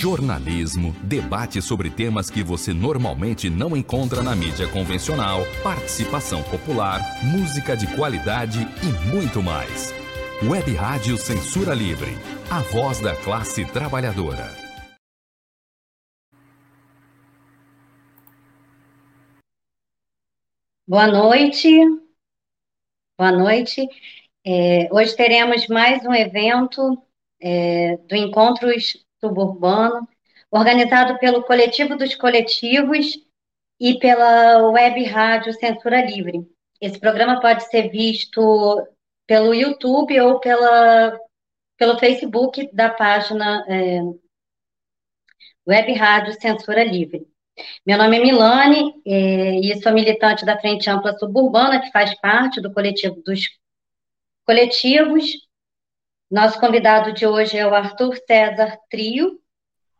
jornalismo, debate sobre temas que você normalmente não encontra na mídia convencional, participação popular, música de qualidade e muito mais. Web Rádio Censura Livre, a voz da classe trabalhadora. Boa noite. Boa noite. É, hoje teremos mais um evento é, do Encontros Suburbano, organizado pelo Coletivo dos Coletivos e pela Web Rádio Censura Livre. Esse programa pode ser visto pelo YouTube ou pela, pelo Facebook da página é, Web Rádio Censura Livre. Meu nome é Milane é, e sou militante da Frente Ampla Suburbana, que faz parte do coletivo dos coletivos. Nosso convidado de hoje é o Arthur César Trio,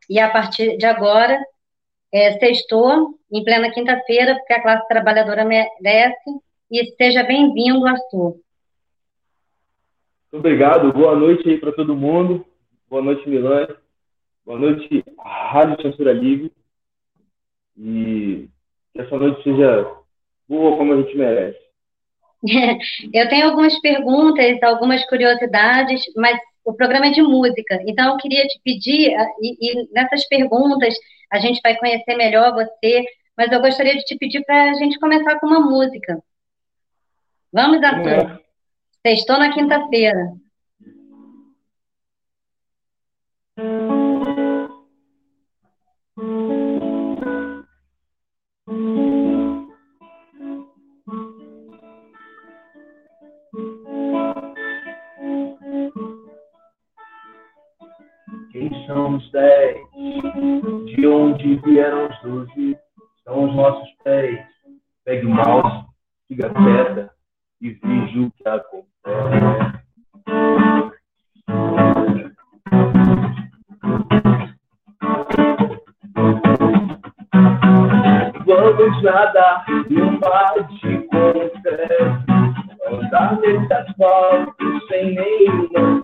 e a partir de agora, é, sextou, em plena quinta-feira, porque a classe trabalhadora merece, e seja bem-vindo, Arthur. Muito obrigado, boa noite aí para todo mundo, boa noite, Milane, boa noite, Rádio Censura Livre, e que essa noite seja boa como a gente merece. Eu tenho algumas perguntas, algumas curiosidades, mas o programa é de música. Então, eu queria te pedir, ah, e, e nessas perguntas a gente vai conhecer melhor você, mas eu gostaria de te pedir para a gente começar com uma música. Vamos, Arthur? É. Sextou na quinta-feira. São os dez? De onde vieram os doze? São os nossos pés. Pegue o mouse, siga quieta e veja o que acontece. Vamos nadar no mar de concreto, andar nesse asfalto sem nenhuma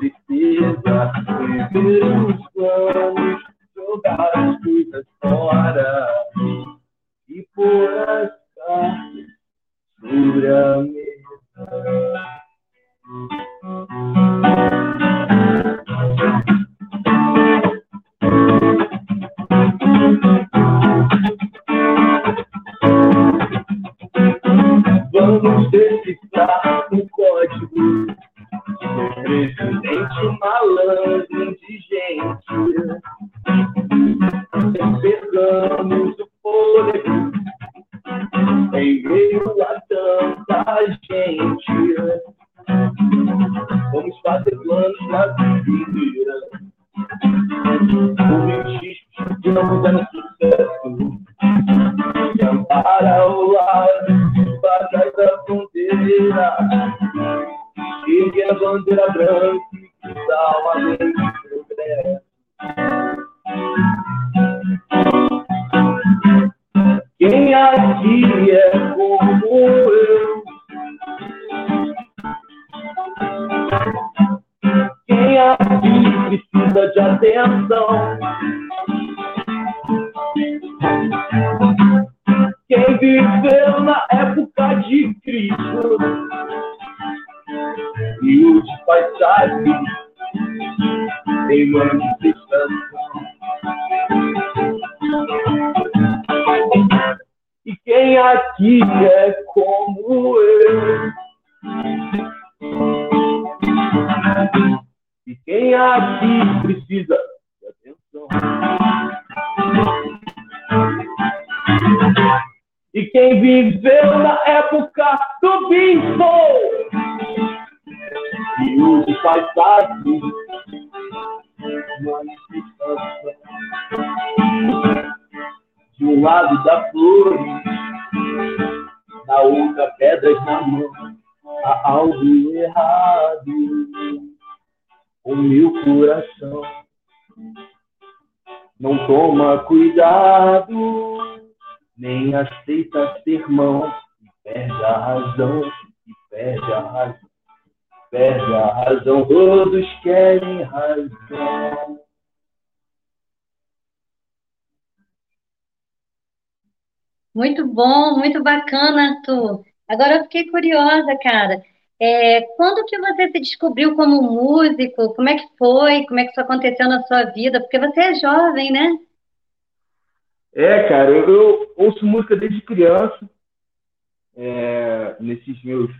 viver os planos, as coisas fora. E pôr as sobre ergue a bandeira branca que dá uma lei de progresso. Quem aqui bom, muito bacana, Arthur. Agora eu fiquei curiosa, cara. É, quando que você se descobriu como músico? Como é que foi? Como é que isso aconteceu na sua vida? Porque você é jovem, né? É, cara, eu, eu ouço música desde criança, é, nesses meus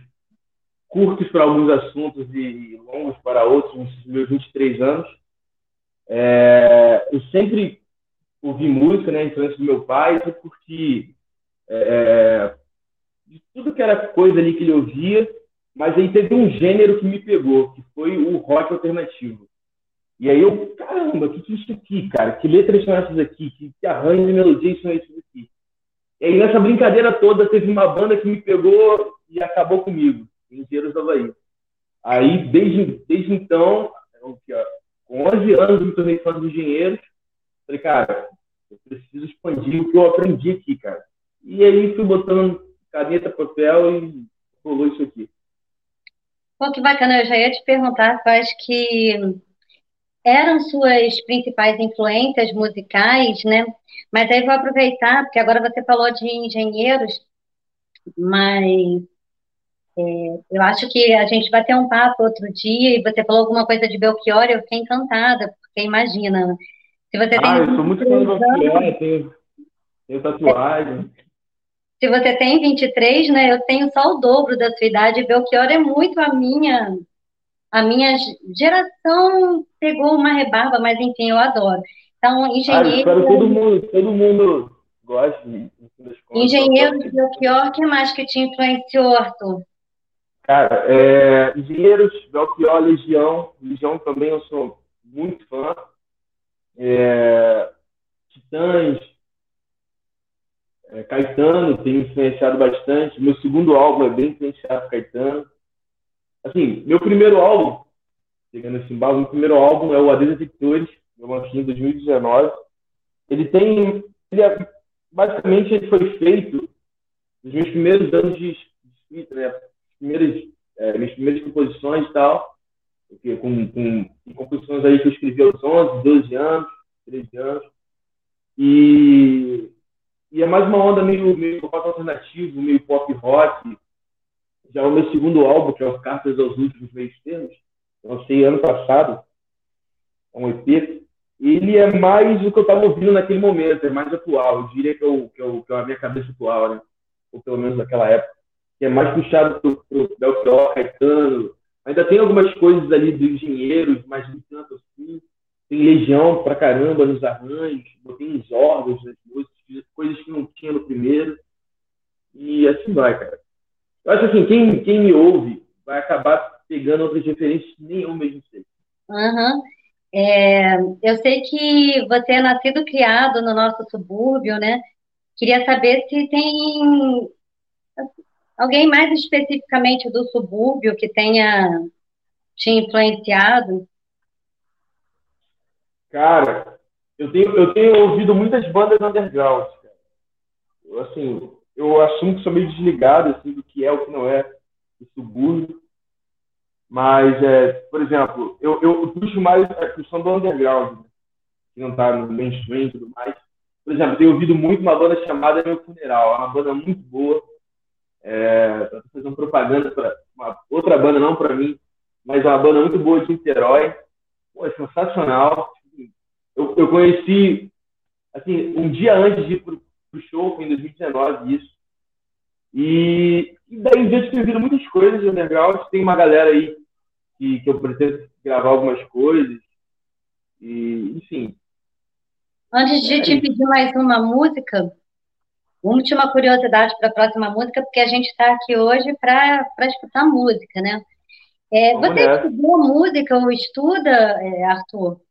curtos para alguns assuntos e longos para outros, nesses meus 23 anos. É, eu sempre ouvi música, né, influência do meu pai, sempre curti é, de tudo que era coisa ali que ele ouvia, mas aí teve um gênero que me pegou, que foi o rock alternativo. E aí eu, caramba, o que, que é isso aqui, cara? Que letras são essas aqui? Que, que arranjo e melodias são esses aqui? E aí nessa brincadeira toda teve uma banda que me pegou e acabou comigo, Engenheiros da Bahia. Aí desde, desde então, com 11 anos eu me tornei fã dos engenheiros. Falei, cara, eu preciso expandir o que eu aprendi aqui, cara. E aí fui botando caneta, papel e rolou isso aqui. Pô, que bacana, eu já ia te perguntar quais que eram suas principais influências musicais, né? Mas aí vou aproveitar, porque agora você falou de engenheiros, mas é, eu acho que a gente vai ter um papo outro dia e você falou alguma coisa de Belchior, eu fiquei encantada, porque imagina, se você tem... Ah, eu sou muito fã do Belchior, tenho, tenho tatuagem. Se você tem 23, né, eu tenho só o dobro da sua idade, Belchior é muito a minha a minha geração pegou uma rebarba, mas enfim, eu adoro. Então, engenheiro. Ah, todo mundo, todo mundo goste. Engenheiro de Belchior, o que mais que te influenciou, Arthur? Cara, é, engenheiros, Belchior, Legião. Legião também eu sou muito fã. É, Titãs, é, Caetano tem influenciado bastante. Meu segundo álbum é bem influenciado por Caetano. Assim, meu primeiro álbum, chegando embalo, meu primeiro álbum é o Adeus Victores, eu lancei em 2019. Ele tem. Ele é, basicamente, ele foi feito nos meus primeiros anos de escrita, né? Primeiras, é, minhas primeiras composições e tal. Com, com, com, composições aí que eu escrevi aos 11, 12 anos, 13 anos. E, e é mais uma onda meio, meio pop alternativo, meio pop rock. Já o meu segundo álbum, que é o Cartas aos Últimos Meios Termos, lancei ano passado, é um EP ele é mais o que eu estava ouvindo naquele momento, é mais atual. Eu diria que, eu, que, eu, que é a minha cabeça atual, né? Ou pelo menos naquela época. Que é mais puxado para o Belchior, Caetano. Ainda tem algumas coisas ali dos engenheiros, mas nem tanto assim. Tem legião pra caramba nos arranjos, botei uns órgãos nas músicas, coisas que não tinha no primeiro. E assim vai, cara. Eu acho assim, quem, quem me ouve vai acabar pegando outras referências que nem eu mesmo sei. Uhum. É, eu sei que você é nascido e criado no nosso subúrbio, né? Queria saber se tem alguém mais especificamente do subúrbio que tenha te influenciado. Cara, eu tenho, eu tenho ouvido muitas bandas underground. Cara. Assim, eu assumo que sou meio desligado assim, do que é o que não é do subúrbio. Mas, é, por exemplo, eu, eu puxo mais a questão do underground, né? que não está no mainstream e tudo mais. Por exemplo, eu tenho ouvido muito uma banda chamada Meu Funeral. É uma banda muito boa. É, Estou fazendo propaganda para uma outra banda, não para mim, mas é uma banda muito boa de Niterói. Pô, é sensacional. Eu, eu conheci, assim, um dia antes de ir para o show, foi em 2019, isso. E, e daí em diante tenho ouvido muitas coisas de underground. Tem uma galera aí que, que eu pretendo gravar algumas coisas. E, enfim. Antes de é te pedir mais uma música, última curiosidade para a próxima música, porque a gente está aqui hoje para escutar música, né? É, você estudou música ou estuda, é, Arthur?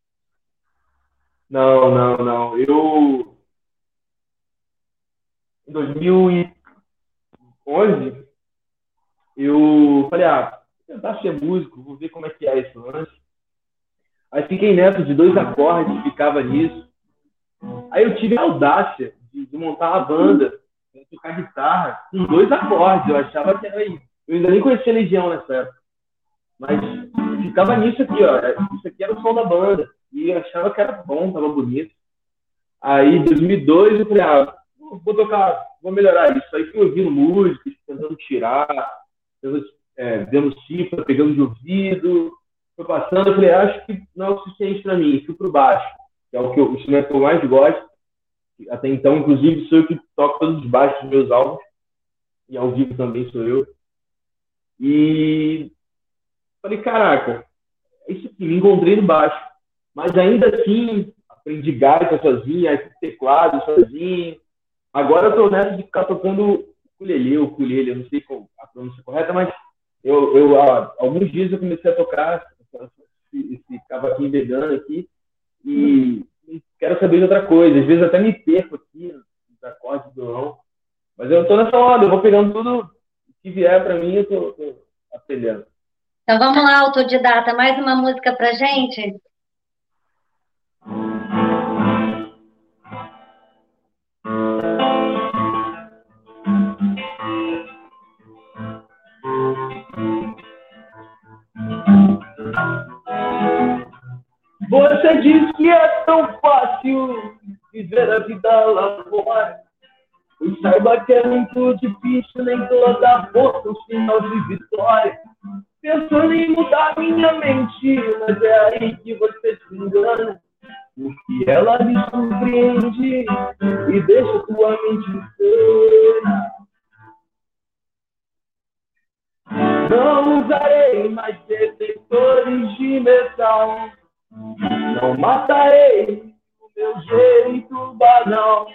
Não, não, não. Eu. Em 2011, eu falei, ah, tentar ser músico, vou ver como é que é esse lance. Aí fiquei nessa de dois acordes, ficava nisso. Aí eu tive a audácia de, de montar uma banda, tocar guitarra com dois acordes. Eu achava que era isso. Eu ainda nem conhecia Legião nessa época. Mas ficava nisso aqui, ó. Isso aqui era o som da banda. E achava que era bom, tava bonito. Aí, em 2002, eu falei, ah, vou tocar, vou melhorar isso. Aí fui ouvindo músicas, tentando tirar, tentando, é, vendo cifra, pegando de ouvido, foi passando, eu falei, acho que não é o suficiente para mim, fui pro baixo, que é o, que eu, o instrumento que eu mais gosto. Até então, inclusive, sou eu que toco todos os baixos dos meus álbuns, e ao vivo também sou eu. E falei, caraca, é isso aqui, me encontrei no baixo. Mas ainda assim, aprendi gaita sozinho, teclado sozinho. Agora eu tô nessa de ficar tocando ukulele, ukulele, eu não sei a pronúncia correta, mas eu, eu há alguns dias eu comecei a tocar esse, esse cavaquinho vegano aqui e quero saber de outra coisa. Às vezes até me perco aqui nos acordes do violão. Mas eu tô nessa onda, eu vou pegando tudo que vier para mim, eu tô, tô aprendendo. Então vamos lá, autodidata, mais uma música pra gente? Você diz que é tão fácil viver a vida lá fora. E saiba que é muito difícil, nem toda força um sinal de vitória. Pensando em mudar minha mente, mas é aí que você se engana. Porque ela me surpreende e deixa tua mente inteira. Não usarei mais detectores de metal. Não matarei o meu jeito banal.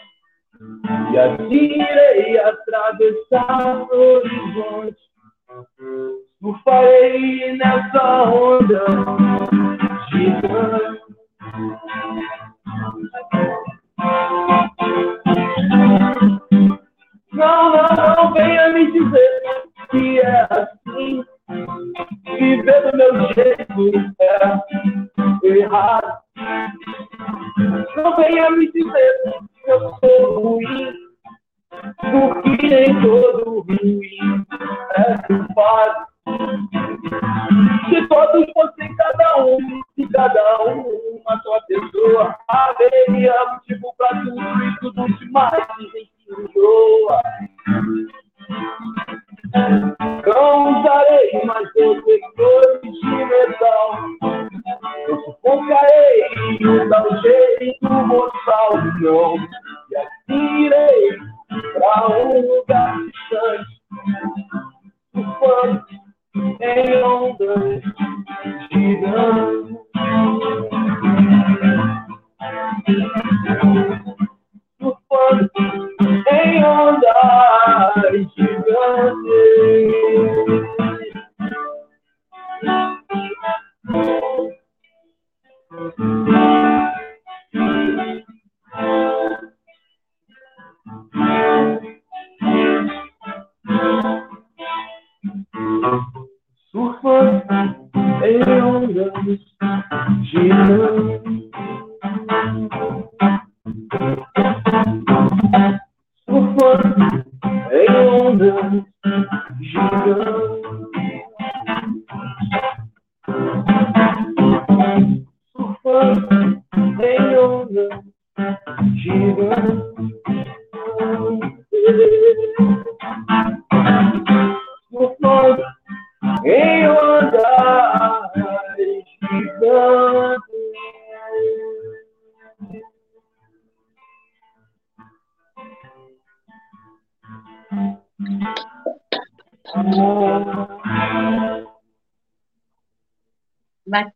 E assim irei atravessar o horizonte. Surfarei nessa onda gigante. Não, não, não venha me dizer que é assim. Viver do meu jeito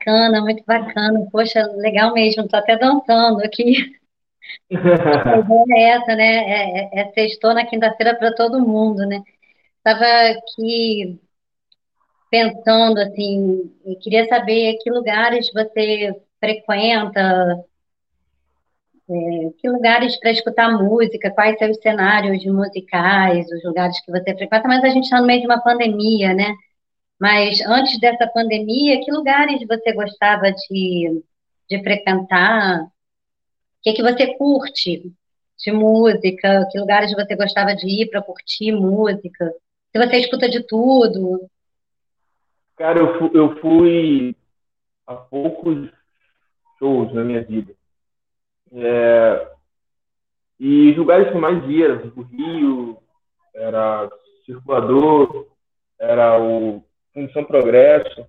Bacana, muito bacana. Poxa, legal mesmo. Estou até dançando aqui. A ideia é essa, né? É, é, é sextou na quinta-feira para todo mundo, né? Estava aqui pensando, assim, e queria saber que lugares você frequenta, é, que lugares para escutar música, quais são os cenários musicais, os lugares que você frequenta, mas a gente está no meio de uma pandemia, né? Mas antes dessa pandemia, que lugares você gostava de, de frequentar? O que, que você curte de música? Que lugares você gostava de ir para curtir música? Se você escuta de tudo? Cara, eu fui, eu fui a poucos shows na minha vida. É, E os lugares que mais ia o Rio, era Circulador, era o Função Progresso.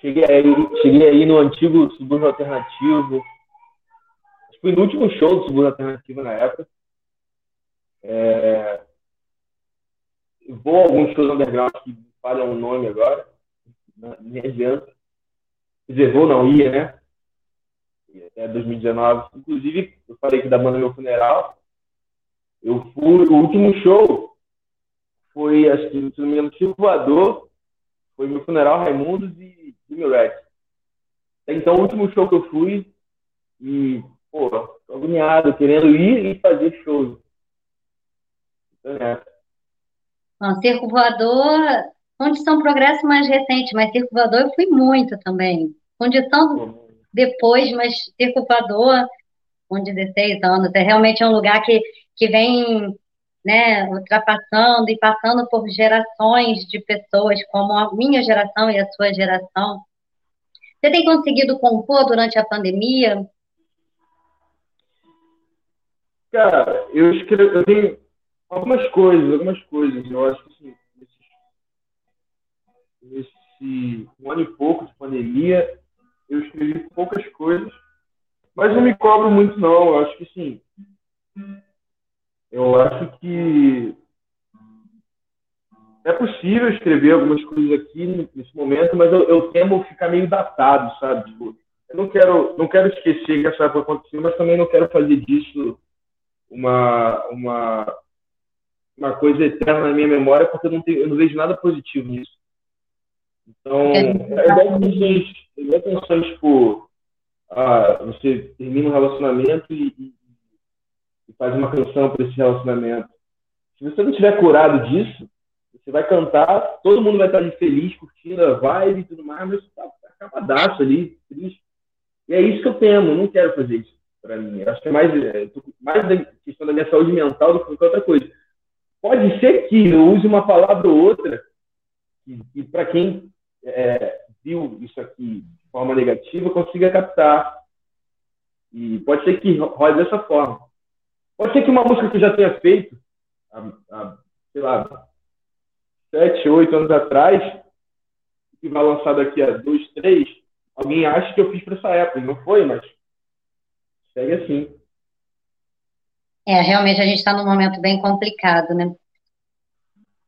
Cheguei aí, cheguei aí no antigo Subúrbio Alternativo. Fui no último show do Subúrbio Alternativo na época. É... Vou a alguns shows underground que falham o nome agora. Nem adianta. Quer dizer, vou não ia, né? Até 2019. Inclusive, eu falei que da banda Meu Funeral. Eu fui, o último show foi, acho que, se não me engano, Chico Voador, foi Meu Funeral, Raimundos e Jimmy Red. Então, o último show que eu fui, e, pô, tô agoniado, querendo ir e fazer shows. Então, é. Bom, Circo Voador, Condição Progresso mais recente, mas Circo Voador eu fui muito também. Condição depois, mas Circo Voador, com 16 anos, é realmente um lugar que, que vem né, ultrapassando e passando por gerações de pessoas, como a minha geração e a sua geração. Você tem conseguido compor durante a pandemia? Cara, eu escrevo, eu tenho algumas coisas, algumas coisas. Eu acho que assim, nesse, nesse um ano e pouco de pandemia, eu escrevi poucas coisas, mas não me cobro muito não. Eu acho que sim. Eu acho que é possível escrever algumas coisas aqui nesse momento, mas eu, eu temo ficar meio datado, sabe? Tipo, eu não quero, não quero esquecer que essa época aconteceu, mas também não quero fazer disso uma, uma, uma coisa eterna na minha memória, porque eu não, tenho, eu não vejo nada positivo nisso. Então, é, é igual canções, é igual canções, tipo, ah, você termina um relacionamento e, e, e faz uma canção para esse relacionamento. Se você não tiver curado disso, você vai cantar, todo mundo vai estar ali feliz, curtindo a vibe e tudo mais, mas você tá acabadaço ali, triste. E é isso que eu temo, não quero fazer isso para mim. Eu acho que é mais, é, mais da questão da minha saúde mental do que qualquer outra coisa. Pode ser que eu use uma palavra ou outra que, que para quem é, viu isso aqui de forma negativa consiga captar. E pode ser que role dessa forma. Pode ser que uma música que eu já tenha feito, há, há, sei lá, sete, oito anos atrás, que vai lançar daqui a dois, três, alguém acha que eu fiz para essa época. Não foi, mas segue assim. É, realmente a gente está num momento bem complicado, né?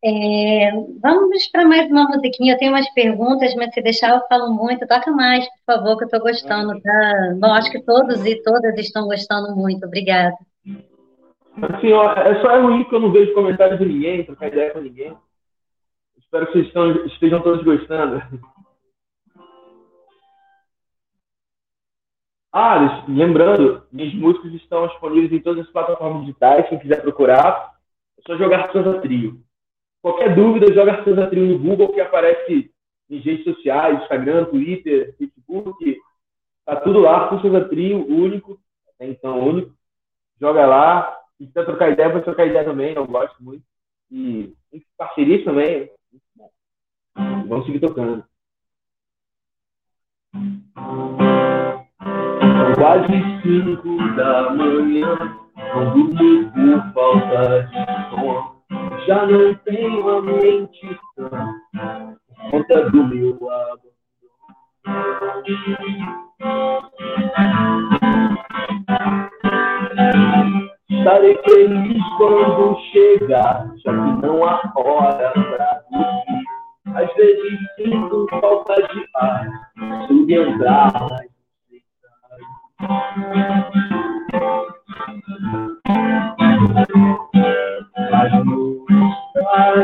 É, vamos para mais uma musiquinha. Eu tenho umas perguntas, mas se deixar eu falo muito. Toca mais, por favor, que eu estou gostando. Tá? Bom, acho que todos e todas estão gostando muito. Obrigada. Assim, ó, é só é ruim que eu não vejo comentários de ninguém, trocar ideia com ninguém. Espero que vocês estejam todos gostando. Ah, lembrando, minhas músicas estão disponíveis em todas as plataformas digitais. Quem quiser procurar, é só jogar Souza Trio. Qualquer dúvida, joga Souza Trio no Google, que aparece em redes sociais, Instagram, Twitter, Facebook. Tá tudo lá, Souza Trio, único, então único. Joga lá. Se quiser trocar ideia, vai trocar ideia também, eu gosto muito. E parcerias também, Vamos seguir tocando. São quase cinco da manhã, não durmo por falta de sono. Já não tenho a mente sã, por conta do meu abandono. Estarei feliz quando chegar, já que não há hora pra dormir. Às vezes sinto falta de ar, de entrar mas nos faz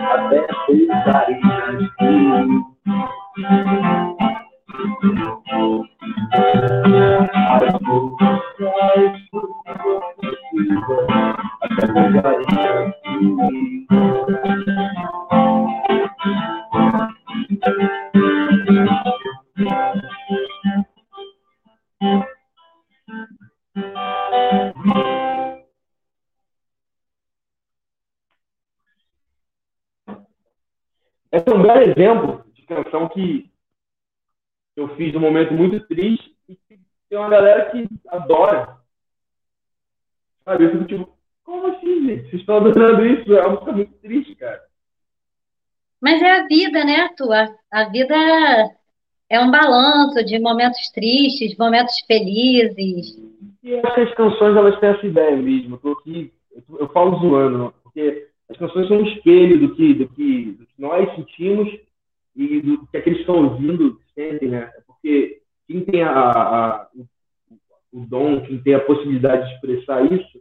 até pensar em As esse é um belo exemplo de canção que eu fiz num momento muito triste e tem uma galera que adora. Sabe? Eu fico tipo, como assim, gente? Vocês estão adorando isso? É uma música muito triste, cara. Mas é a vida, né, Arthur? A, a vida é um balanço de momentos tristes, momentos felizes. E acho que as canções, elas têm essa ideia mesmo. Aqui, eu, eu falo zoando, porque as canções são um espelho do que, do que, do que nós sentimos e do que aqueles que estão ouvindo sentem, né? Porque quem tem a, a, o dom, quem tem a possibilidade de expressar isso,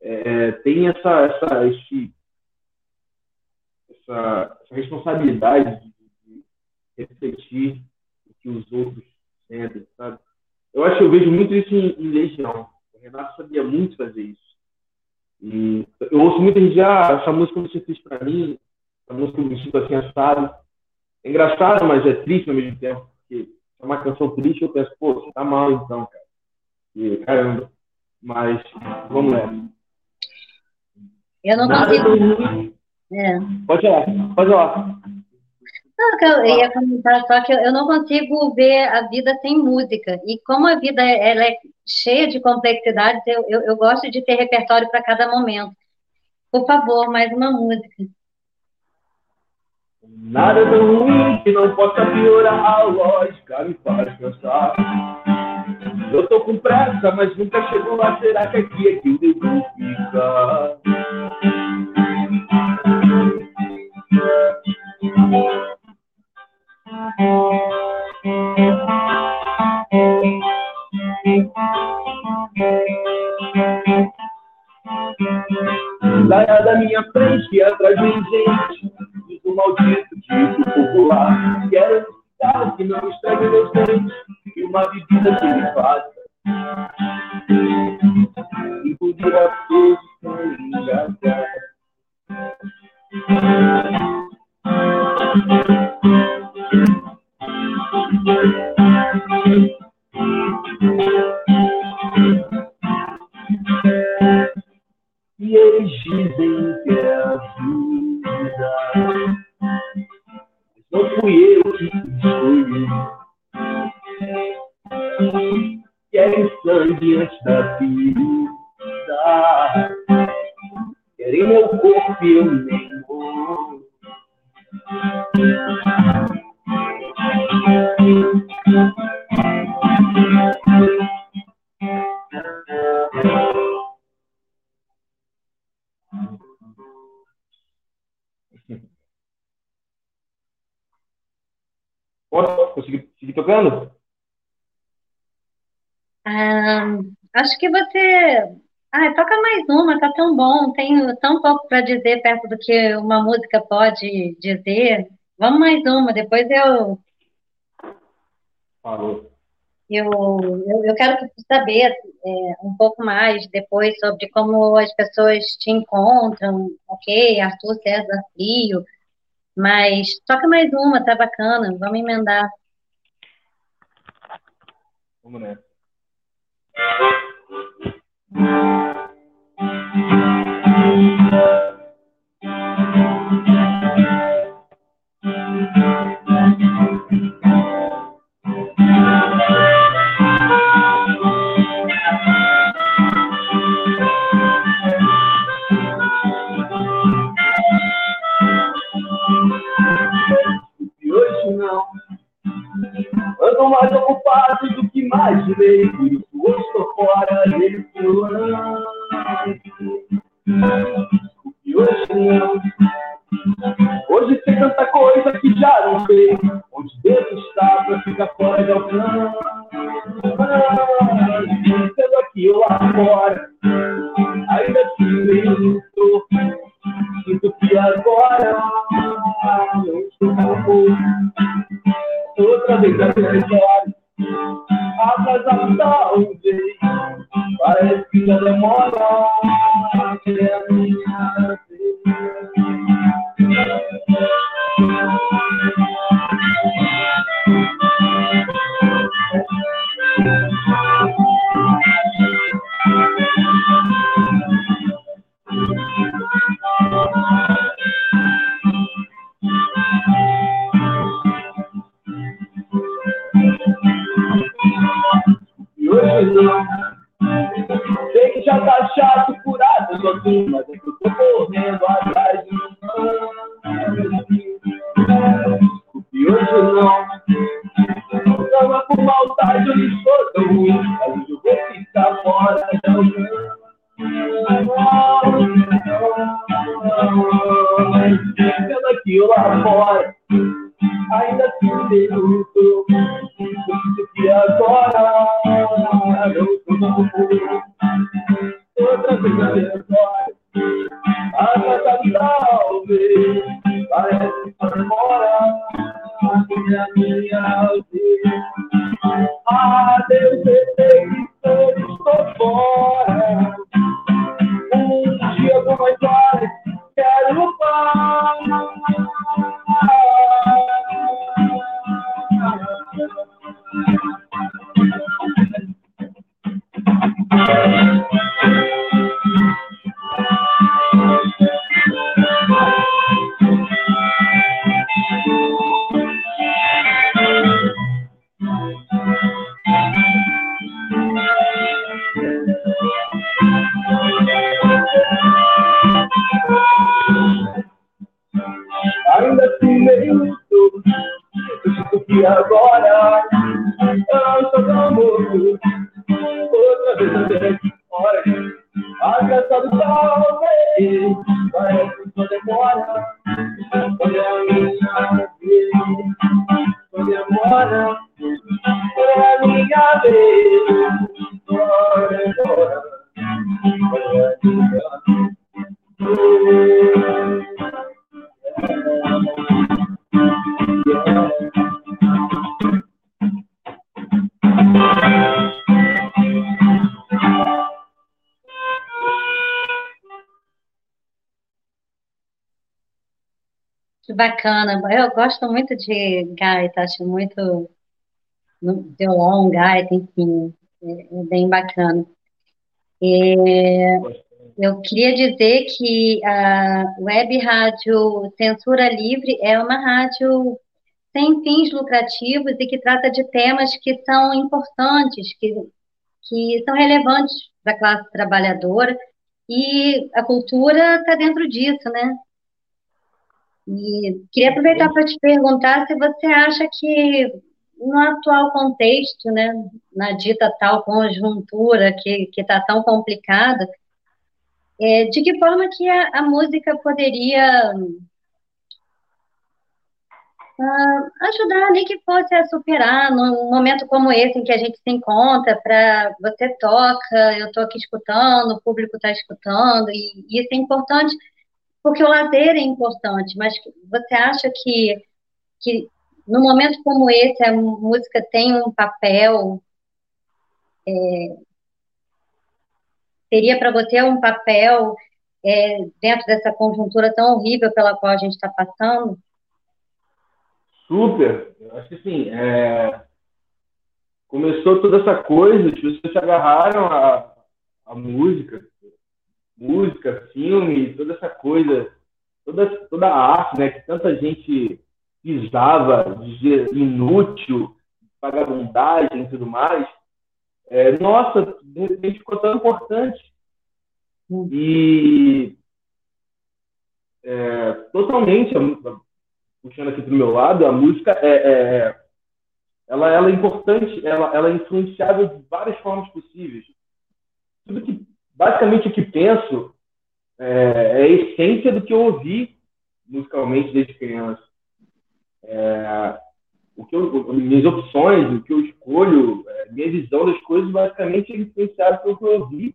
é, tem essa, essa, esse, essa, essa responsabilidade de, de, refletir o que os outros sentem, sabe? Eu acho que eu vejo muito isso em, em Legião. O Renato sabia muito fazer isso. E eu ouço muita gente ah, essa música você fez para mim, essa música eu me sinto assim assado. É engraçado, mas é triste ao mesmo tempo, porque é uma canção triste, eu penso, pô, você tá mal então, cara. E, caramba. Mas, vamos lá. Eu não Nada consigo. É. Pode falar, pode falar. Não, eu ia comentar só que eu não consigo ver a vida sem música. E como a vida ela é cheia de complexidades, eu, eu, eu gosto de ter repertório para cada momento. Por favor, mais uma música. Nada tão ruim que não possa piorar a lógica me faz pensar. Eu tô com pressa, mas nunca chegou lá. Será que aqui é que eu devo ficar? Saia da minha frente, atrás de gente, diz o maldito dito popular. Quero carro que não estrague meus dentes e uma bebida que me. Engolir as coisas sem engasgar. E eles dizem que é a vida. Não fui eu que escolhi. Querem sangue antes da vida. Querem meu corpo e eu nem tão pouco para dizer perto do que uma música pode dizer. Vamos mais uma, depois eu. Falou. Eu, eu, eu quero saber é, um pouco mais depois sobre como as pessoas te encontram, ok? Arthur César Frio, mas toca mais uma, tá bacana, vamos emendar. Vamos nessa. Ando mais ocupado do que imaginei. Por isso hoje estou fora desse lance. E hoje não. Hoje tem tanta coisa que já não sei. Onde devo estar pra ficar fora de alcance. Sendo aqui ou lá fora. Demora. Ainda gosto muito de gaita, acho muito violão, gaita, enfim, é, é bem bacana. É, eu queria dizer que a Web Rádio Censura Livre é uma rádio sem fins lucrativos e que trata de temas que são importantes, que, que são relevantes para a classe trabalhadora, e a cultura está dentro disso, né? E queria aproveitar para te perguntar se você acha que no atual contexto, né, na dita tal conjuntura que está tão complicada, é, de que forma que a, a música poderia ah, ajudar, nem que fosse a superar num momento como esse em que a gente se encontra, para você toca, eu estou aqui escutando, o público está escutando, e, e isso é importante porque o lazer é importante, mas você acha que, que num momento como esse a música tem um papel, é, teria para você um papel é, dentro dessa conjuntura tão horrível pela qual a gente está passando? Super. Eu acho que assim, é... começou toda essa coisa, as pessoas se agarraram à, à música, música, filme, toda essa coisa, toda, toda a arte, né, que tanta gente pisava, dizia inútil, vagabundagem e tudo mais, é, nossa, de repente ficou tão importante. E é, totalmente, puxando aqui para o meu lado, a música é, é, ela, ela é importante, ela, ela é influenciável de várias formas possíveis. Tudo que basicamente o que penso é, é, a essência do que eu ouvi musicalmente desde criança. É, o que eu, minhas opções, o que eu escolho, é, minha visão das coisas, basicamente é influenciada pelo que eu ouvi,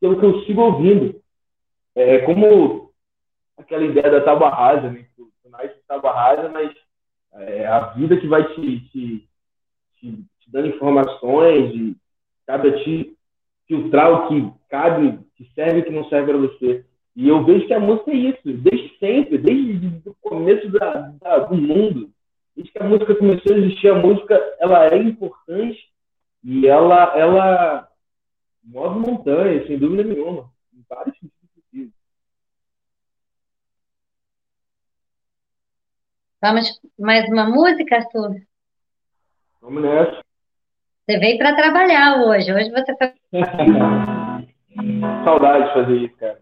pelo que eu sigo ouvindo. É como aquela ideia da tábua rasa, né? Tu nasce de tábua rasa, mas é a vida que vai te, te, te, te dando informações e cabe a ti filtrar o que cabe, que serve e o que não serve para você. E eu vejo que a música é isso, desde sempre, desde o começo da, da, do mundo. Desde que a música começou a existir, a música ela é importante e ela, ela move montanhas, sem dúvida nenhuma, em vários sentidos possíveis. Vamos mais uma música, Arthur? Vamos nessa. Você veio para trabalhar hoje. Hoje você foi. Saudade de fazer isso, cara.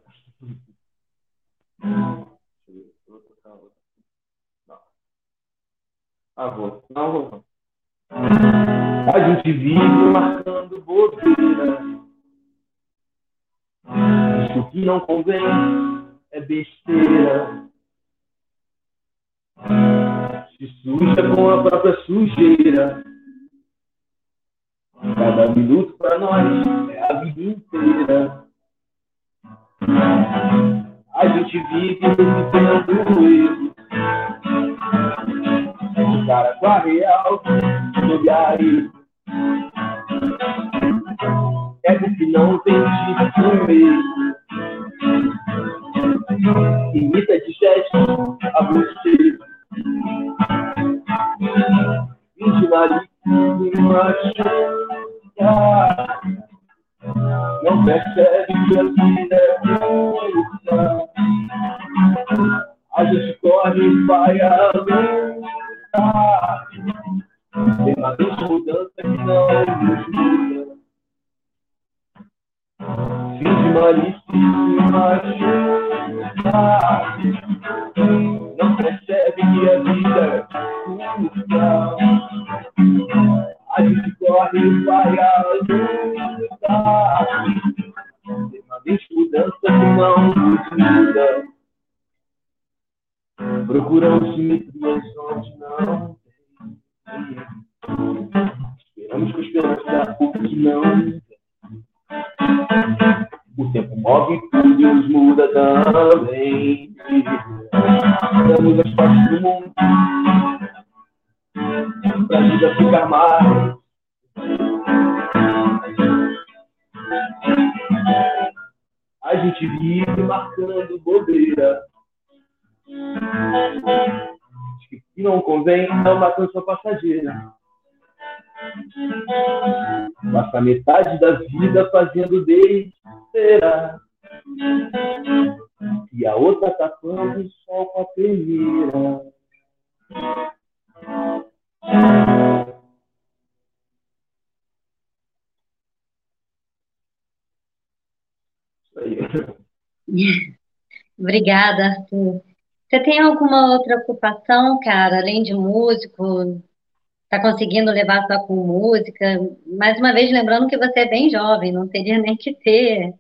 Ah, vou. Não, vou não. A gente vive marcando bobeira. Isso que não convém é besteira. Se suja com a própria sujeira. Cada minuto para nós é a vida inteira. A gente vive vivendo erro. O cara com a real, sob aí. É porque não tem tipo mesmo. Imita de gesto a você. Finge nariz e machuca. Não percebe que a vida é curta. A gente corre e vai a luta. Tem uma mudança que não nos muda. De malícia e machuca. Não percebe que a vida é curta. A gente corre e vai a luta. Tem uma vez mudança que não muda. Procuramos simetrias onde não tem. Esperamos com esperança o que não. O tempo move tudo e nos muda também. Damos as partes do mundo pra vida ficar mais. A gente vive marcando bobeira. Que não convém é uma canção passageira. Passa metade da vida fazendo besteira. E a outra tapando o sol com a peneira. Obrigada, Arthur. Você tem alguma outra ocupação, cara, além de músico? Está conseguindo levar só com música? Mais uma vez, lembrando que você é bem jovem, não teria nem que ter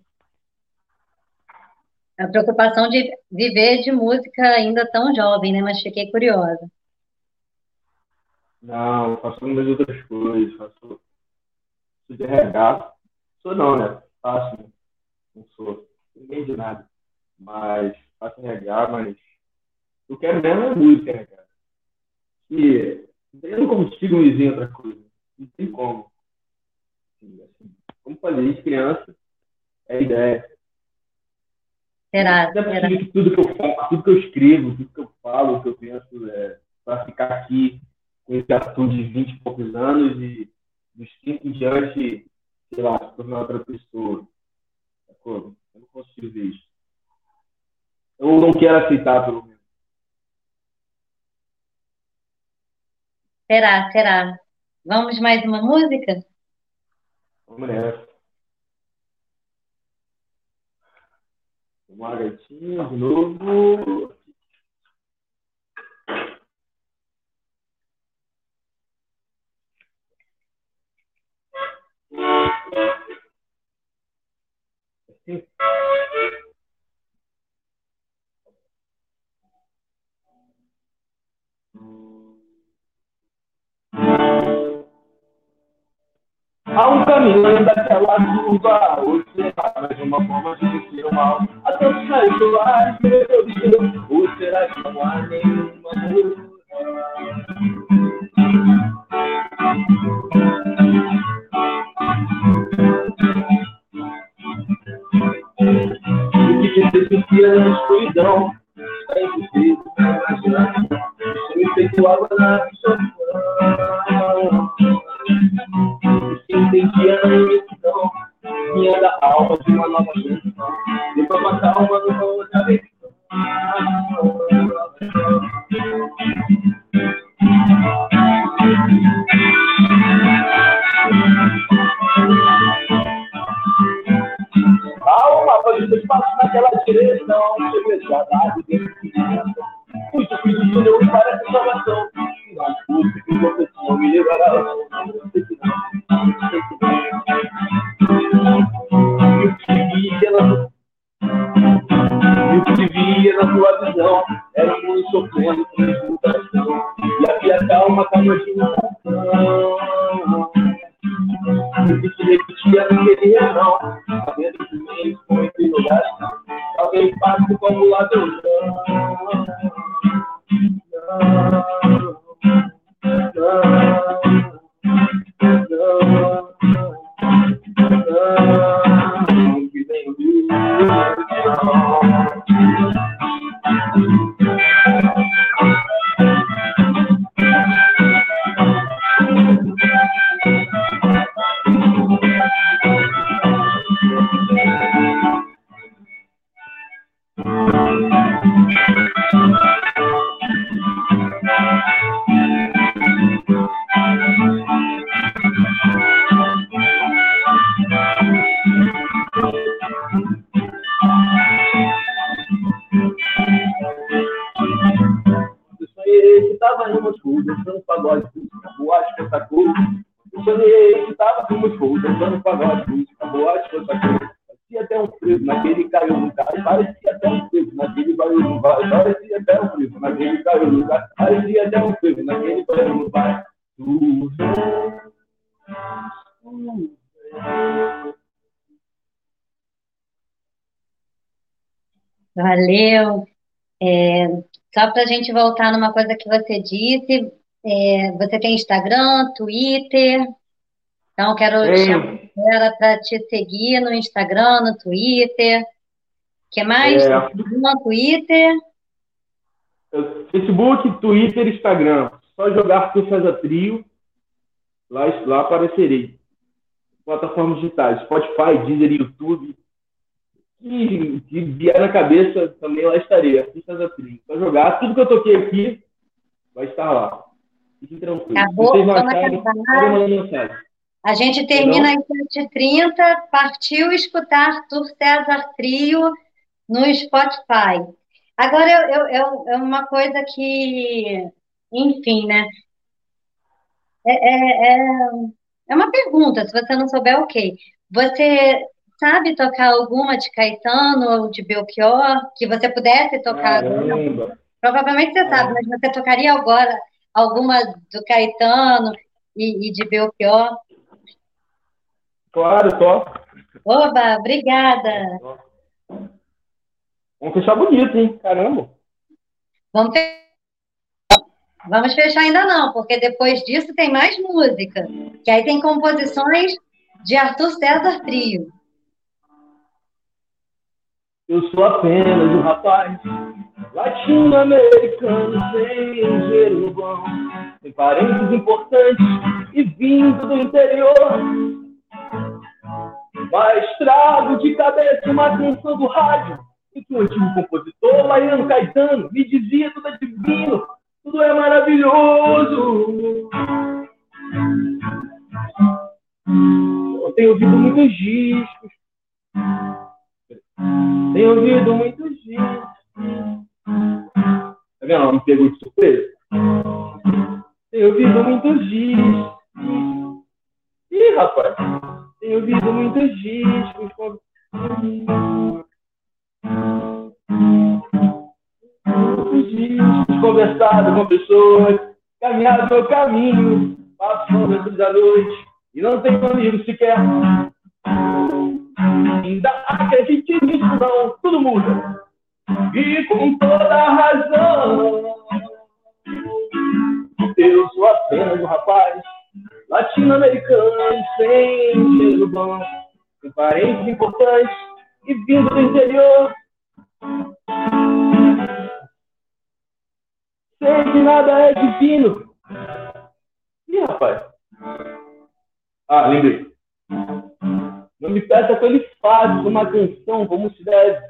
a preocupação de viver de música ainda tão jovem, né? Mas fiquei curiosa. Não, faço algumas outras coisas. Faço sou de RH. Sou não, né? Faço. né? Não sou. Ninguém de nada. Mas faço RH, mas eu quero mesmo é música, né, cara? E eu não consigo me em outra coisa. Não tem como. Assim, assim, como falei, desde criança, é ideia. Será? Não é possível que tudo que eu tudo que eu escrevo, tudo que eu falo, o que eu penso, é para ficar aqui com esse ator de 20 e poucos anos e dos 5 em diante, sei lá, se tornar outra pessoa. Eu não consigo ver isso. Eu não quero aceitar, pelo menos. Será? Será? Vamos mais uma música? Vamos nessa. Vamos lá, gatinho, de novo. Há um caminho daquela curva, hoje será mais uma forma de vencer o mal. Até o céu do ar, meu Deus, ou será que não há nenhuma? O que te sentia na escuridão, está impossível imaginar. Você me feito água na sofá. Se entendia na em Moscou, dançando pagode, música, boate, canta cor. Parecia até um frio naquele caiu no gás, parecia até um frio naquele caiu no gás, parecia até um frio naquele caiu no gás, parecia até um frio naquele caiu no vem. Valeu. É, só para a gente voltar numa coisa que você disse, é, você tem Instagram, Twitter, então quero Tenho. chamar para te seguir no Instagram, no Twitter. O que mais? É. No Twitter. Eu- Facebook, Twitter, Instagram. Só jogar César Trio. Lá, lá aparecerei. Plataformas digitais, Spotify, Deezer, YouTube. E que vier na cabeça, também lá estarei. Arthur César Trio. Só jogar. Tudo que eu toquei aqui vai estar lá. Fiquem tranquilos. Acabou, vocês não vamos acharem, mensagem. A gente termina às 7h30, partiu escutar Arthur César Trio no Spotify. Agora, eu, eu, é uma coisa que, enfim, né? É, é, é, é uma pergunta, se você não souber, ok. Você sabe tocar alguma de Caetano ou de Belchior que você pudesse tocar? Caramba. Provavelmente você sabe, mas você tocaria agora alguma do Caetano e, e de Belchior? Claro, toco. Oba, obrigada. Vamos fechar bonito, hein? Caramba. Vamos, fe- Vamos fechar ainda não, porque depois disso tem mais música. Que aí tem composições de Arthur César Trio. Eu sou apenas um rapaz latino-americano sem dinheiro no banco, sem parentes importantes e vindo do interior. Mas trago de cabeça uma canção do rádio em que o antigo compositor Mariano Caetano me dizia tudo é divino, tudo é maravilhoso. Eu tenho ouvido muitos discos, tenho ouvido muitos discos. Tá vendo? Ela me pegou de surpresa. Tenho ouvido muitos discos. Ih, rapaz. Tenho ouvido muitos discos. com- conversado com pessoas, caminhado meu caminho, passando dentro da noite, e não tenho amigo sequer. Ainda acredite nisso, não, tudo muda. E com toda a razão. Eu sou apenas um rapaz latino-americano, sem dinheiro bom, com parentes importantes e vindo do interior. Sei que nada é divino. Ih, rapaz. Ah, lembrei. Não me peça que eu lhe faça uma canção como se deve.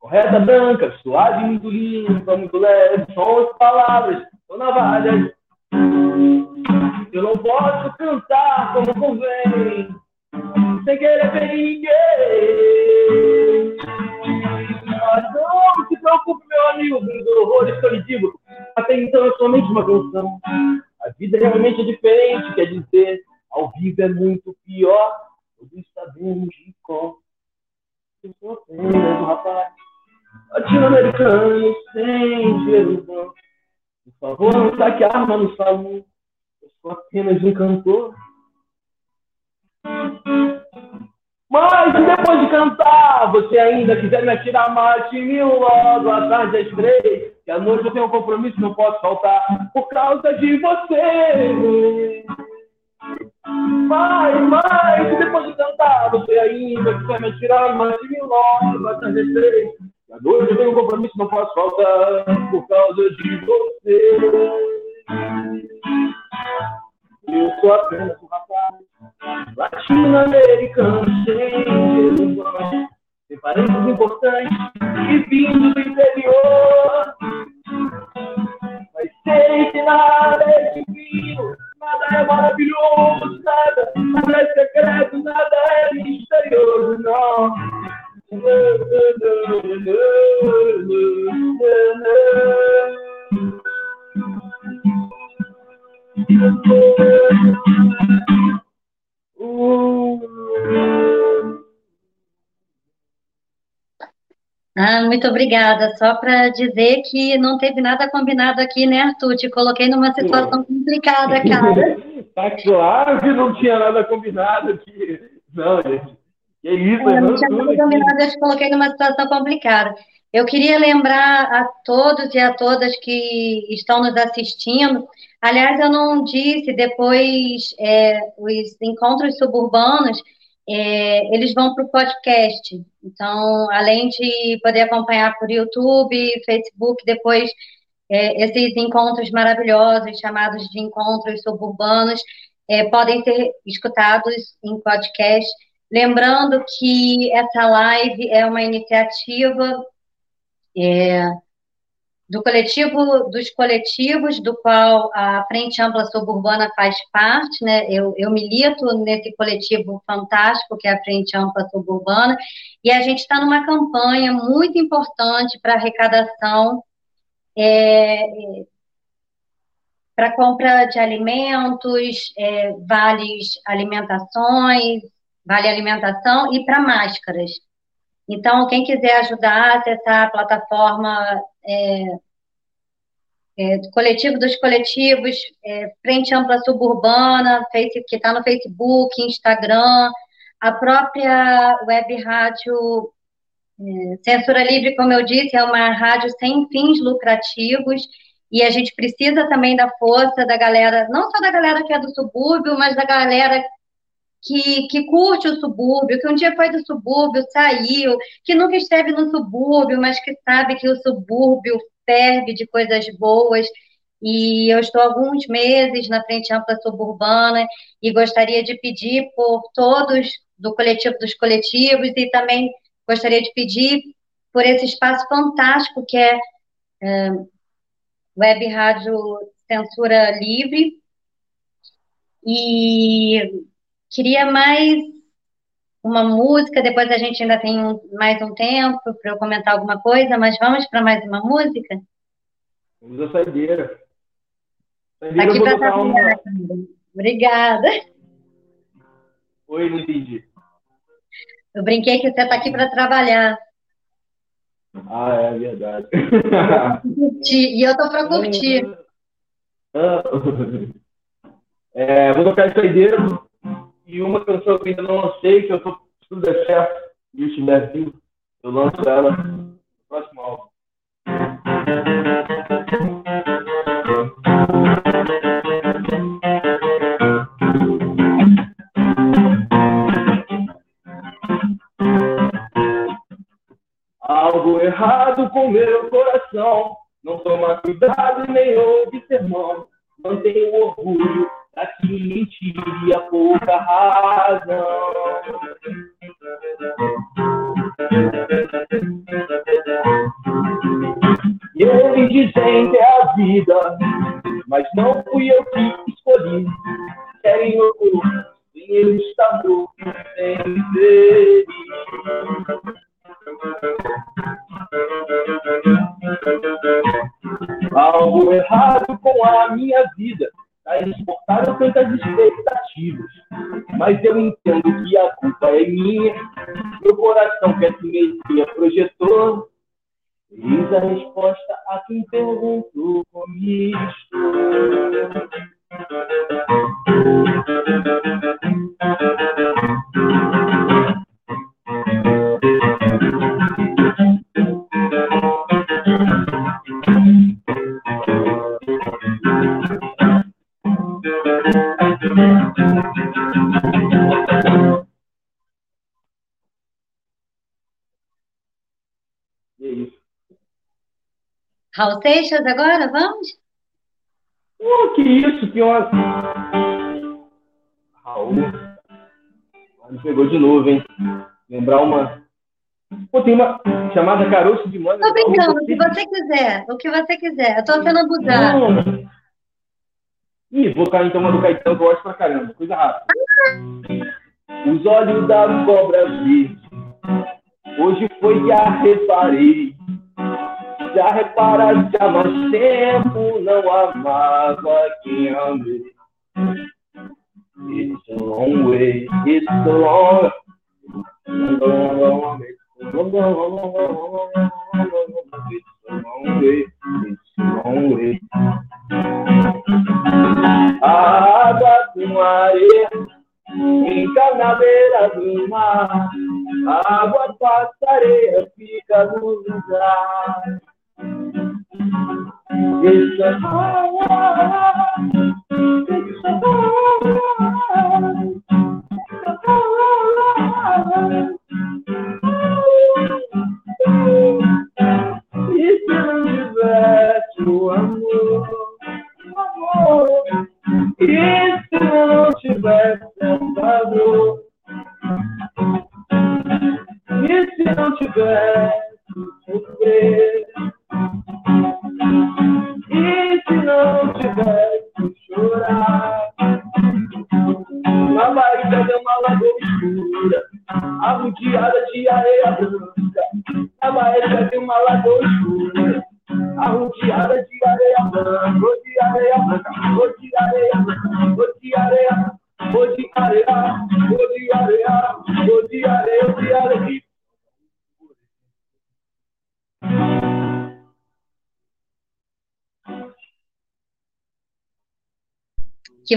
Correta, branca, suave, muito limpa, muito leve. São as palavras, são navalhas. Eu não posso cantar como convém, sem querer ferir ninguém. Mas não se preocupe, meu amigo, dos horrores que eu lhe digo. Até então é somente uma canção. A vida realmente é diferente, quer dizer, ao vivo é muito pior. Todos sabemos de cor. Eu sou apenas um rapaz latino-americano sem dinheiro Não saque a arma no salão. Eu sou apenas um cantor. Mas depois de cantar, você ainda quiser me atirar mais de mil logo tarde às três, que à noite eu tenho um compromisso, não posso faltar, por causa de você. Mas, mas, depois de cantar, você ainda quiser me atirar mais de mil logo tarde às três, à noite eu tenho um compromisso, não posso faltar, por causa de você. Eu sou apenas um rapaz latino-americano sem ilusões, sem parentes importantes e vindo do interior. Mas sei que nada é divino, nada é maravilhoso, nada, nada é secreto, nada é misterioso, não. Ah, muito obrigada. Só para dizer que não teve nada combinado aqui, né, Arthur? Te coloquei numa situação complicada, cara. tá claro que não tinha nada combinado aqui. Não, gente. Isso, é, não tinha nada combinado, eu te coloquei numa situação complicada. Eu queria lembrar a todos e a todas que estão nos assistindo. Aliás, eu não disse, depois é, os encontros suburbanos é, eles vão para o podcast. Então, além de poder acompanhar por YouTube, Facebook, depois é, esses encontros maravilhosos, chamados de encontros suburbanos, é, podem ser escutados em podcast. Lembrando que essa live é uma iniciativa é, do coletivo, dos coletivos do qual a Frente Ampla Suburbana faz parte, né? Eu, eu milito nesse coletivo fantástico que é a Frente Ampla Suburbana, e a gente está numa campanha muito importante para arrecadação é, para compra de alimentos, é, vales alimentações, vale alimentação e para máscaras. Então, quem quiser ajudar, acessar a plataforma é, é, coletivo dos coletivos, é, Frente Ampla Suburbana, que está no Facebook, Instagram, a própria web rádio é, Censura Livre, como eu disse, é uma rádio sem fins lucrativos, e a gente precisa também da força da galera, não só da galera que é do subúrbio, mas da galera que, que curte o subúrbio, que um dia foi do subúrbio, saiu, que nunca esteve no subúrbio, mas que sabe que o subúrbio ferve de coisas boas. E eu estou há alguns meses na Frente Ampla Suburbana e gostaria de pedir por todos do coletivo dos coletivos e também gostaria de pedir por esse espaço fantástico que é, é Web Rádio Censura Livre. E Queria mais uma música, depois a gente ainda tem um, mais um tempo para eu comentar alguma coisa, mas vamos para mais uma música? Vamos a saideira. saideira Aqui para uma... Obrigada. Oi, não entendi. Eu brinquei que você está aqui para trabalhar. Ah, é verdade. e eu tô para curtir. Ah, é, vou tocar saideira e uma canção que ainda não lancei, que eu tô, tudo der certo, e estiver vivo, eu lanço ela no próximo álbum. Algo errado com meu coração, não toma cuidado e nem ouve sermão, mantenho orgulho pra que mentiria pouca razão. E eles dizem que é a vida, mas não fui eu que escolhi. Querem o corpo, ele está morto, sem algo errado com a minha vida. Transportaram tantas expectativas, mas eu entendo que a culpa é minha. Meu coração que essa mesia projetou. Eis a resposta a quem perguntou como estou. Raul Seixas agora, vamos? Oh, que isso, que ótimo. Raul. Me pegou de novo, hein? Lembrar uma. Pô, tem uma chamada caroço de manga. Tô brincando, o que você quiser, o que você quiser. Eu tô sendo abusada. Ih, vou cair então uma do Caetano, eu gosto pra caramba. Coisa rápida. Os olhos da cobra verde. Hoje foi a reparei já reparaste há mais tempo, não amava quem amei. It's a long way, it's a long, long, it's a long way, it's a long way. A água com areia fica na beira do mar, a água passa areia fica no lugar. It's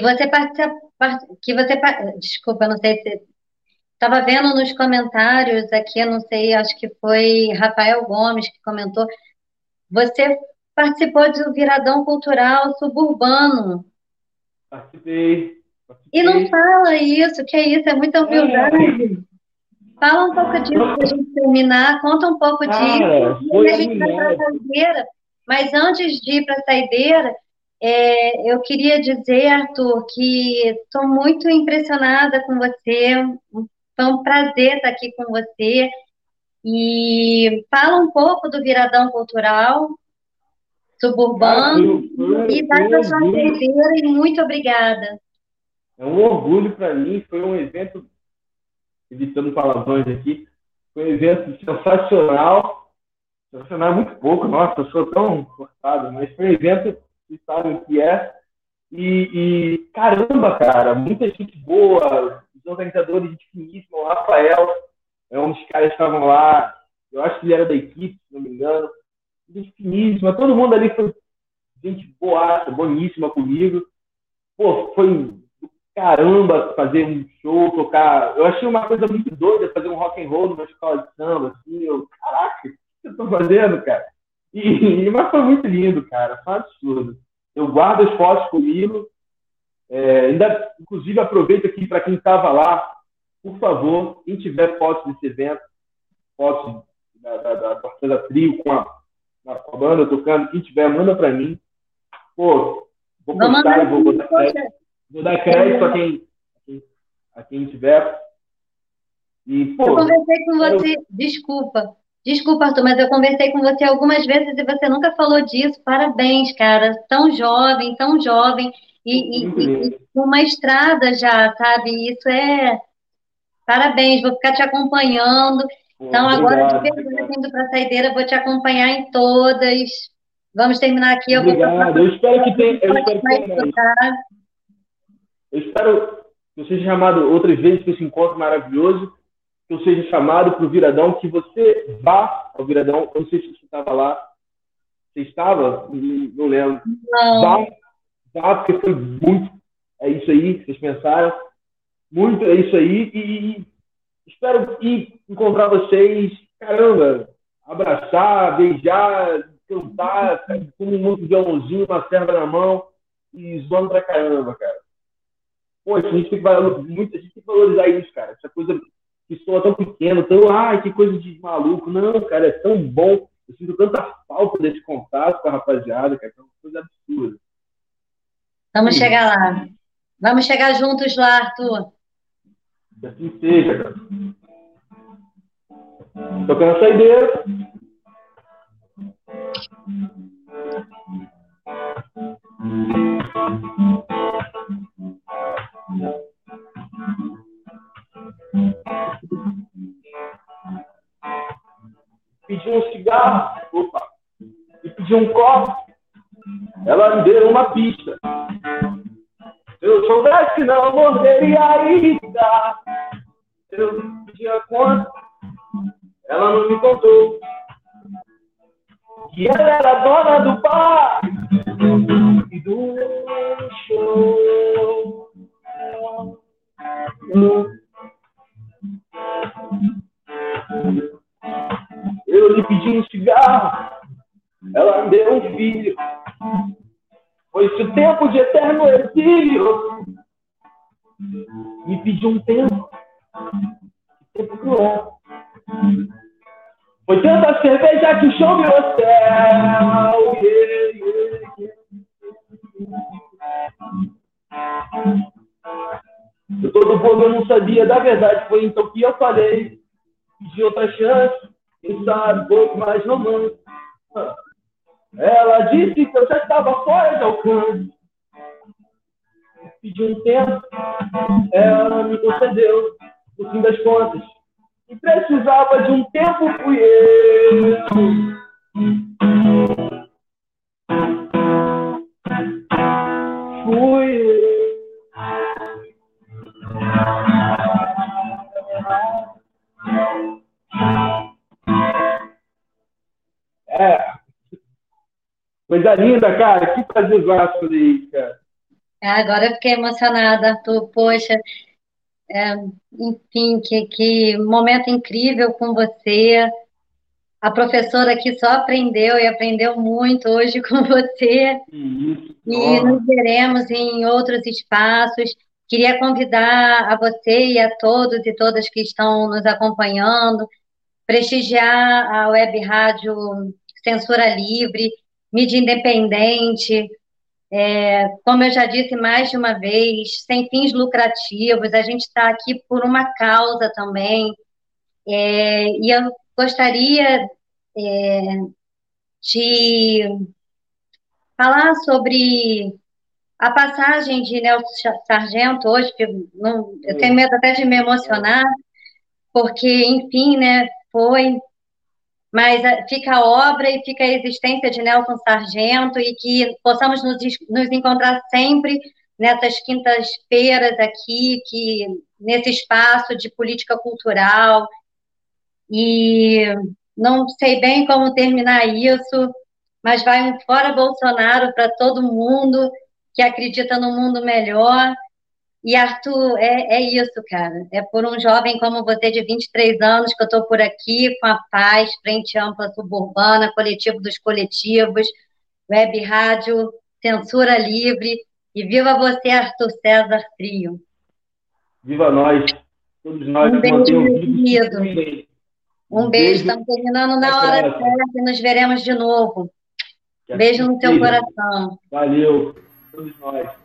você participa, que você, desculpa, não sei se estava vendo nos comentários aqui, não sei, acho que foi Rafael Gomes que comentou. Você participou do Viradão Cultural Suburbano. Participei. E não fala isso, que é isso, é muita humildade. Fala um pouco disso para a gente terminar, conta um pouco Cara, disso. E a gente vai para a saideira. Mas antes de ir para a saideira, é, eu queria dizer, Arthur, que estou muito impressionada com você. Foi um prazer estar aqui com você. E fala um pouco do Viradão Cultural Suburbano foi- e para um sua e muito obrigada. É um orgulho para mim, foi um evento, evitando palavrões aqui, foi um evento sensacional. Sensacional é muito pouco, nossa, eu sou tão cortado, mas foi um evento que sabem o que é. E, e, caramba, cara, muita gente boa, os organizadores, gente finíssima, o Rafael é um dos caras que estavam lá, eu acho que ele era da equipe, se não me engano. Gente finíssima, todo mundo ali foi gente boa, boníssima comigo. Pô, foi caramba fazer um show, tocar. Eu achei uma coisa muito doida fazer um rock and roll numa escola de samba, assim. Eu, caraca, o que eu tô fazendo, cara? E, mas foi muito lindo, cara. Foi um absurdo. Eu guardo as fotos comigo. É, ainda, inclusive, aproveito aqui para quem estava lá, por favor, quem tiver fotos desse evento, fotos da, da, da Torcida Trio com a, com a banda tocando, quem tiver, manda para mim. Pô, vou Vou postar e vou botar crédito. Vou dar crédito a quem, a quem, tiver. E, pô, Eu conversei com você, desculpa, desculpa, Arthur, mas eu conversei com você algumas vezes e você nunca falou disso. Parabéns, cara, tão jovem, tão jovem, e, e, e- com uma estrada já, sabe? Isso é. Parabéns, vou ficar te acompanhando. Então, agora, de obrigado, verdade, indo para a saideira, vou te acompanhar em todas. Vamos terminar aqui. Eu Obrigado. Eu espero que tenha. Eu espero que tenha Eu espero que eu seja chamado outras vezes para esse encontro maravilhoso. Que eu seja chamado para o Viradão, que você vá ao Viradão. Eu não sei se você estava lá. Você estava? Não lembro. Não. Vá, vá, porque foi muito. É isso aí que vocês pensaram. Muito é isso aí. E espero ir encontrar vocês. Caramba, abraçar, beijar, cantar, com um monte de violãozinho, uma serva na mão e zoando pra caramba, cara. Poxa, a gente tem que, muito, a gente tem que valorizar isso, cara. Essa coisa que soa tão pequeno, tão, ai, que coisa de maluco. Não, cara, é tão bom. Eu sinto tanta falta desse contato com a rapaziada, cara, é uma coisa absurda. Vamos Sim. chegar lá. Vamos chegar juntos lá, Arthur. Que assim seja, cara. Tocando a saideira. Pedi um cigarro, opa, e pedi um copo. Ela me deu uma pista. Se eu soubesse, não morderia ainda. Eu pedia conta, ela não me contou. E ela era dona do bar e do show. Lhe pedi um cigarro, ela me deu um filho. Foi-se o tempo de eterno exílio. Me pediu um tempo, tempo cruel. Foi tanta cerveja que o show virou céu. Eu todo bom, eu não sabia da verdade. Foi então que eu falei. Pedi outra chance. Quem sabe, pouco mais romântico. Ela disse que eu já estava fora de alcance. Pedi um tempo. Ela me concedeu. No fim das contas, e precisava de um tempo fui eu. Coisa linda, cara. Que prazer fazer isso, cara. É, agora eu fiquei emocionada, Arthur. Poxa, é, enfim, que, que momento incrível com você. A professora aqui só aprendeu e aprendeu muito hoje com você. Isso. E nos veremos em outros espaços. Queria convidar a você e a todos e todas que estão nos acompanhando, prestigiar a web rádio Censura Livre, mídia independente, é, como eu já disse mais de uma vez, sem fins lucrativos, a gente está aqui por uma causa também. É, e eu gostaria é, de falar sobre a passagem de Nelson Sargento hoje, que não, eu tenho medo até de me emocionar, porque, enfim, né, foi mas eh, fica a obra e fica a existência de Nelson Sargento e que possamos nos, nos encontrar sempre nessas quintas-feiras aqui, que nesse espaço de política cultural. E não sei bem como terminar isso, mas vai um fora Bolsonaro para todo mundo que acredita no mundo melhor e Arthur, é, é isso, cara. É por um jovem como você, de 23 anos, que eu estou por aqui com a paz, Frente Ampla Suburbana, Coletivo dos Coletivos, Web Rádio, Censura Livre. E viva você, Arthur César Trio. Viva nós, todos nós. Um beijo, querido. Um, beijo, estamos terminando na hora certa e nos veremos de novo. Beijo no teu coração. Valeu, todos nós.